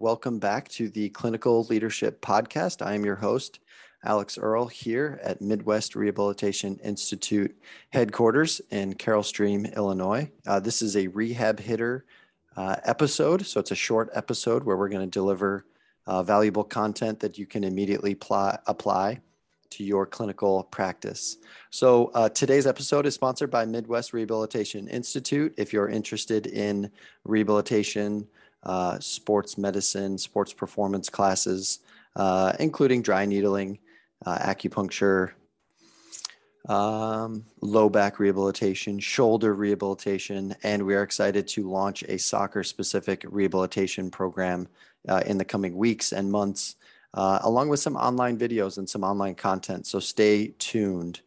welcome back to the Clinical Leadership Podcast. I am your host, Alex Earl, here at Midwest Rehabilitation Institute headquarters in Carol Stream, Illinois. Uh, this is a rehab hitter uh, episode, so it's a short episode where we're going to deliver uh, valuable content that you can immediately pl- apply to your clinical practice. So, uh, today's episode is sponsored by Midwest Rehabilitation Institute. If you're interested in rehabilitation, uh, sports medicine, sports performance classes, uh, including dry needling, uh, acupuncture, um, low back rehabilitation, shoulder rehabilitation, and we are excited to launch a soccer specific rehabilitation program uh, in the coming weeks and months. Uh, along with some online videos and some online content. So stay tuned.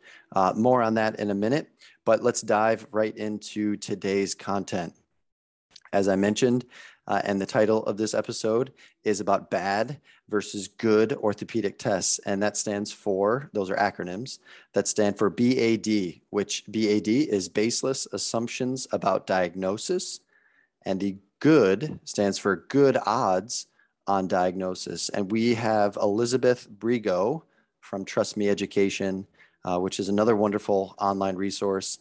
More on that in a minute, but let's dive right into today's content. As I mentioned, uh, and the title of this episode is about bad versus good orthopedic tests. And that stands for, those are acronyms that stand for BAD, which BAD is baseless assumptions about diagnosis. And the good stands for good odds on diagnosis. And we have Elizabeth Brigo from Trust Me Education, uh, which is another wonderful online resource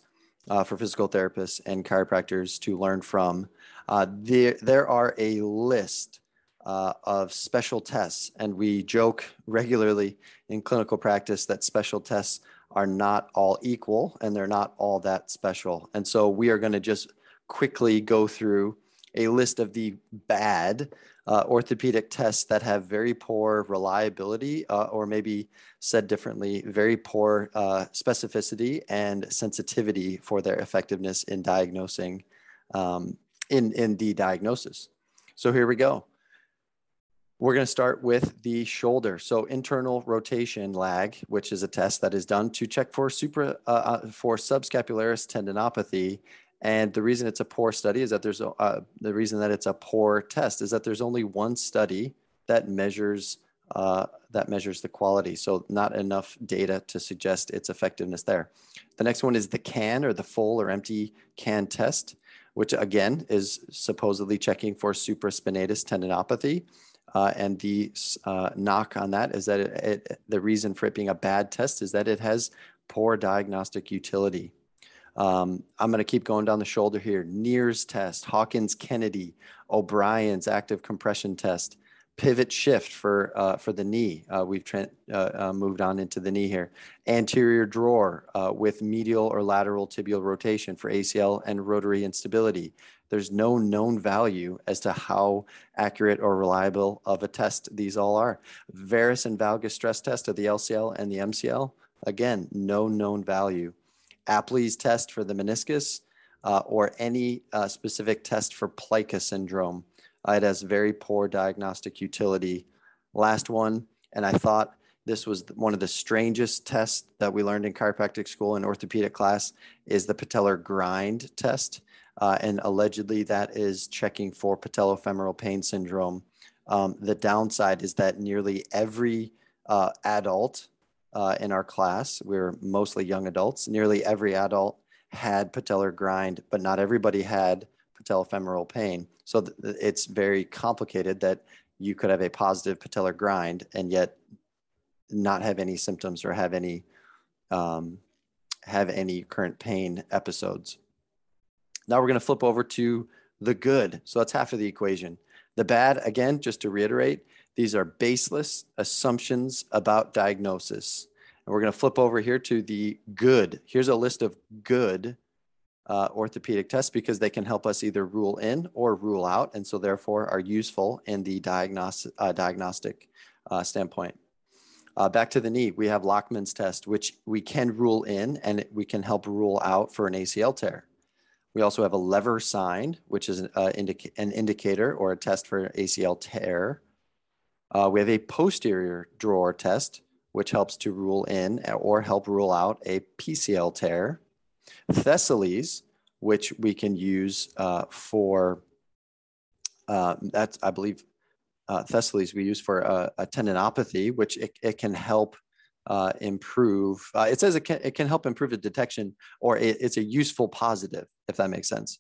uh, for physical therapists and chiropractors to learn from. Uh, there, there are a list uh, of special tests, and we joke regularly in clinical practice that special tests are not all equal and they're not all that special. And so we are going to just quickly go through a list of the bad uh, orthopedic tests that have very poor reliability, uh, or maybe said differently, very poor uh, specificity and sensitivity for their effectiveness in diagnosing um, in, in the diagnosis. So here we go. We're going to start with the shoulder. So internal rotation lag, which is a test that is done to check for supra uh, uh, for subscapularis tendinopathy. And the reason it's a poor study is that there's a, uh, the reason that it's a poor test is that there's only one study that measures uh, that measures the quality. So not enough data to suggest its effectiveness there. The next one is the can or the full or empty can test which again is supposedly checking for supraspinatus tendinopathy. Uh, and the uh, knock on that is that it, it, the reason for it being a bad test is that it has poor diagnostic utility. Um, I'm going to keep going down the shoulder here. Neer's test, Hawkins Kennedy, O'Brien's active compression test, pivot shift for uh, for the knee. Uh, we've uh, uh, moved on into the knee here. Anterior drawer uh, with medial or lateral tibial rotation for ACL and rotary instability. There's no known value as to how accurate or reliable of a test these all are. Varus and valgus stress test of the LCL and the MCL. Again, no known value. Apley's test for the meniscus uh, or any specific test for plica syndrome it has very poor diagnostic utility. Last one, and I thought this was one of the strangest tests that we learned in chiropractic school and orthopedic class is the patellar grind test. Uh, and allegedly that is checking for patellofemoral pain syndrome. Um, the downside is that nearly every uh, adult uh, in our class, we we're mostly young adults, nearly every adult had patellar grind, but not everybody had patellofemoral pain. So th- it's very complicated that you could have a positive patellar grind and yet not have any symptoms or have any um, have any current pain episodes. Now we're going to flip over to the good. So that's half of the equation. The bad, again, just to reiterate, these are baseless assumptions about diagnosis. And we're going to flip over here to the good. Here's a list of good uh, orthopedic tests because they can help us either rule in or rule out, and so therefore are useful in the diagnostic, uh, diagnostic uh, standpoint. Uh, back to the knee, we have Lachman's test, which we can rule in and we can help rule out for an ACL tear. We also have a lever sign, which is an, uh, indica- an indicator or a test for ACL tear. Uh, we have a posterior drawer test, which helps to rule in or help rule out a PCL tear. Thessaly's, which we can use uh, for, uh, that's, I believe, uh, we use for a, a tendinopathy, which it, it can help uh, improve. Uh, it says it can, it can help improve the detection, or it, it's a useful positive, if that makes sense.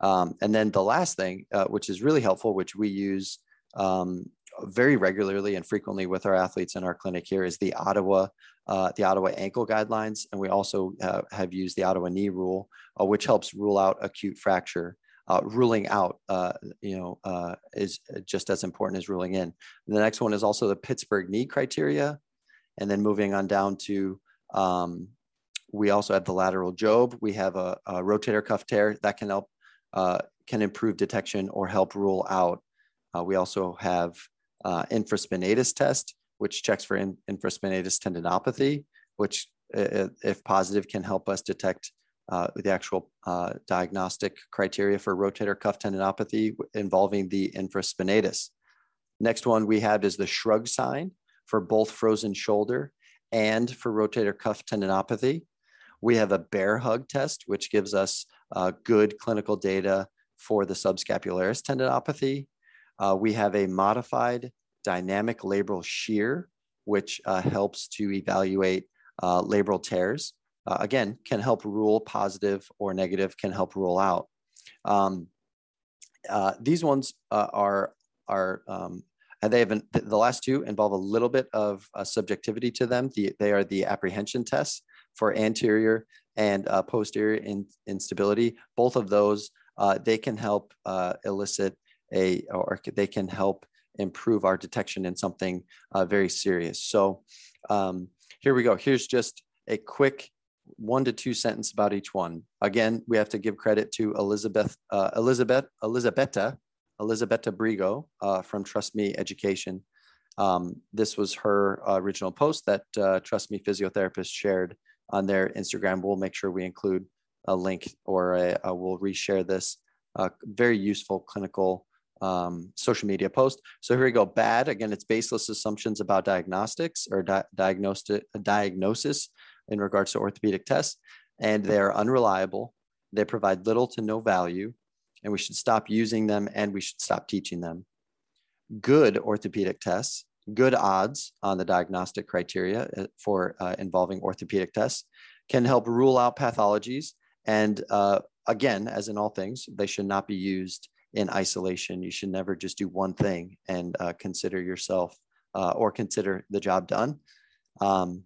Um, and then the last thing, uh, which is really helpful, which we use um, very regularly and frequently with our athletes in our clinic here is the Ottawa uh, the Ottawa ankle guidelines, and we also uh, have used the Ottawa knee rule, uh, which helps rule out acute fracture. Uh, ruling out, uh, you know, uh, is just as important as ruling in. The next one is also the Pittsburgh knee criteria, and then moving on down to, um, we also have the lateral Jobe. We have a, a rotator cuff tear that can help, can improve detection or help rule out. we also have infraspinatus test, which checks for in, infraspinatus tendinopathy, which, if positive, can help us detect uh, the actual uh, diagnostic criteria for rotator cuff tendinopathy involving the infraspinatus. Next one we have is the shrug sign for both frozen shoulder and for rotator cuff tendinopathy. We have a bear hug test, which gives us uh, good clinical data for the subscapularis tendinopathy. Uh, we have a modified dynamic labral shear, which uh, helps to evaluate uh, labral tears. Uh, again, can help rule positive or negative, can help rule out. Um, uh, these ones uh, are, are um, and they have an, the last two involve a little bit of subjectivity to them. The, they are the apprehension tests for anterior and posterior in, instability. Both of those, they can help elicit a, or they can help improve our detection in something uh, very serious. So um, here we go. Here's just a quick one to two sentence about each one. Again, we have to give credit to Elizabeth, uh, Elizabeth, Elizabetta, Elizabetta Brigo uh, from Trust Me Education. Um, this was her uh, original post that uh, Trust Me Physiotherapist shared on their Instagram. We'll make sure we include a link or a, a we'll reshare this uh, very useful clinical um, social media post. So here we go. Bad. Again, it's baseless assumptions about diagnostics or di- diagnostic diagnosis in regards to orthopedic tests, and they are unreliable. They provide little to no value, and we should stop using them and we should stop teaching them. Good orthopedic tests, good odds on the diagnostic criteria uh, for uh, involving orthopedic tests, can help rule out pathologies. And uh, again, as in all things, they should not be used in isolation. You should never just do one thing and uh, consider yourself uh, or consider the job done. Um,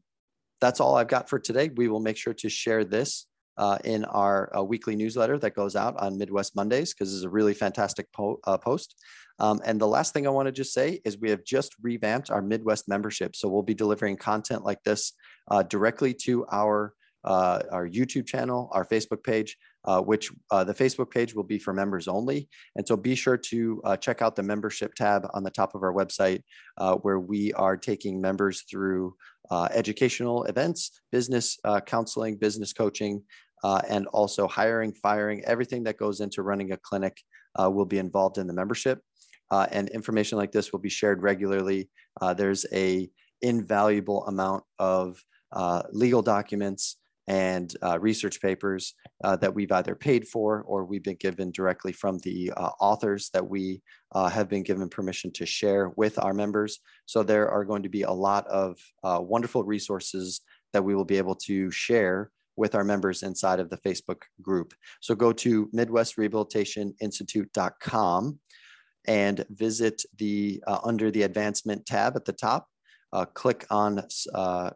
that's all I've got for today. We will make sure to share this uh, in our uh, weekly newsletter that goes out on Midwest Mondays because it's a really fantastic po uh, post. Um, and the last thing I want to just say is we have just revamped our Midwest membership. So we'll be delivering content like this uh, directly to our uh, our YouTube channel, our Facebook page, uh, which uh, the Facebook page will be for members only. And so be sure to uh, check out the membership tab on the top of our website, uh, where we are taking members through uh, educational events, business counseling, business coaching, and also hiring, firing, everything that goes into running a clinic will be involved in the membership. and information like this will be shared regularly. there's a invaluable amount of legal documents, and uh, research papers uh, that we've either paid for or we've been given directly from the uh, authors that we uh, have been given permission to share with our members. So there are going to be a lot of uh, wonderful resources that we will be able to share with our members inside of the Facebook group. So go to MidwestRehabilitationInstitute.com and visit the uh, under the advancement tab at the top. click on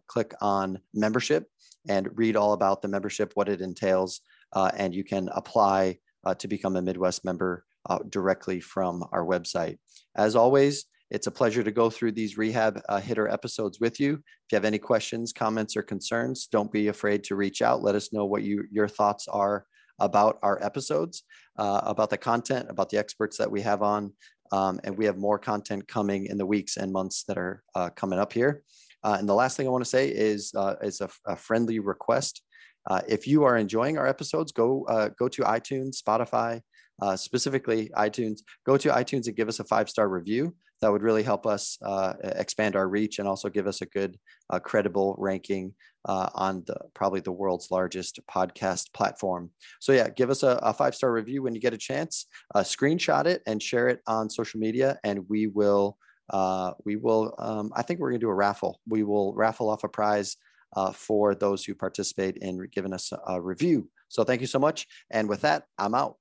click on membership and read all about the membership, what it entails, uh, and you can apply uh, to become a Midwest member uh, directly from our website. As always, it's a pleasure to go through these rehab uh, hitter episodes with you. If you have any questions, comments, or concerns, don't be afraid to reach out. Let us know what you, your thoughts are about our episodes, uh, about the content, about the experts that we have on. Um, and we have more content coming in the weeks and months that are uh, coming up here. Uh, and the last thing I want to say is uh, is a, a, friendly request. Uh, if you are enjoying our episodes, go uh, go to iTunes, Spotify, uh, specifically iTunes. Go to iTunes and give us a five star review. That would really help us uh, expand our reach and also give us a good, credible ranking on the probably the world's largest podcast platform. So yeah, give us a, a five star review when you get a chance. screenshot it and share it on social media, and we will uh, we will, um, I think we're going to do a raffle. We will raffle off a prize uh, for those who participate in giving us a, a review. So thank you so much. And with that, I'm out.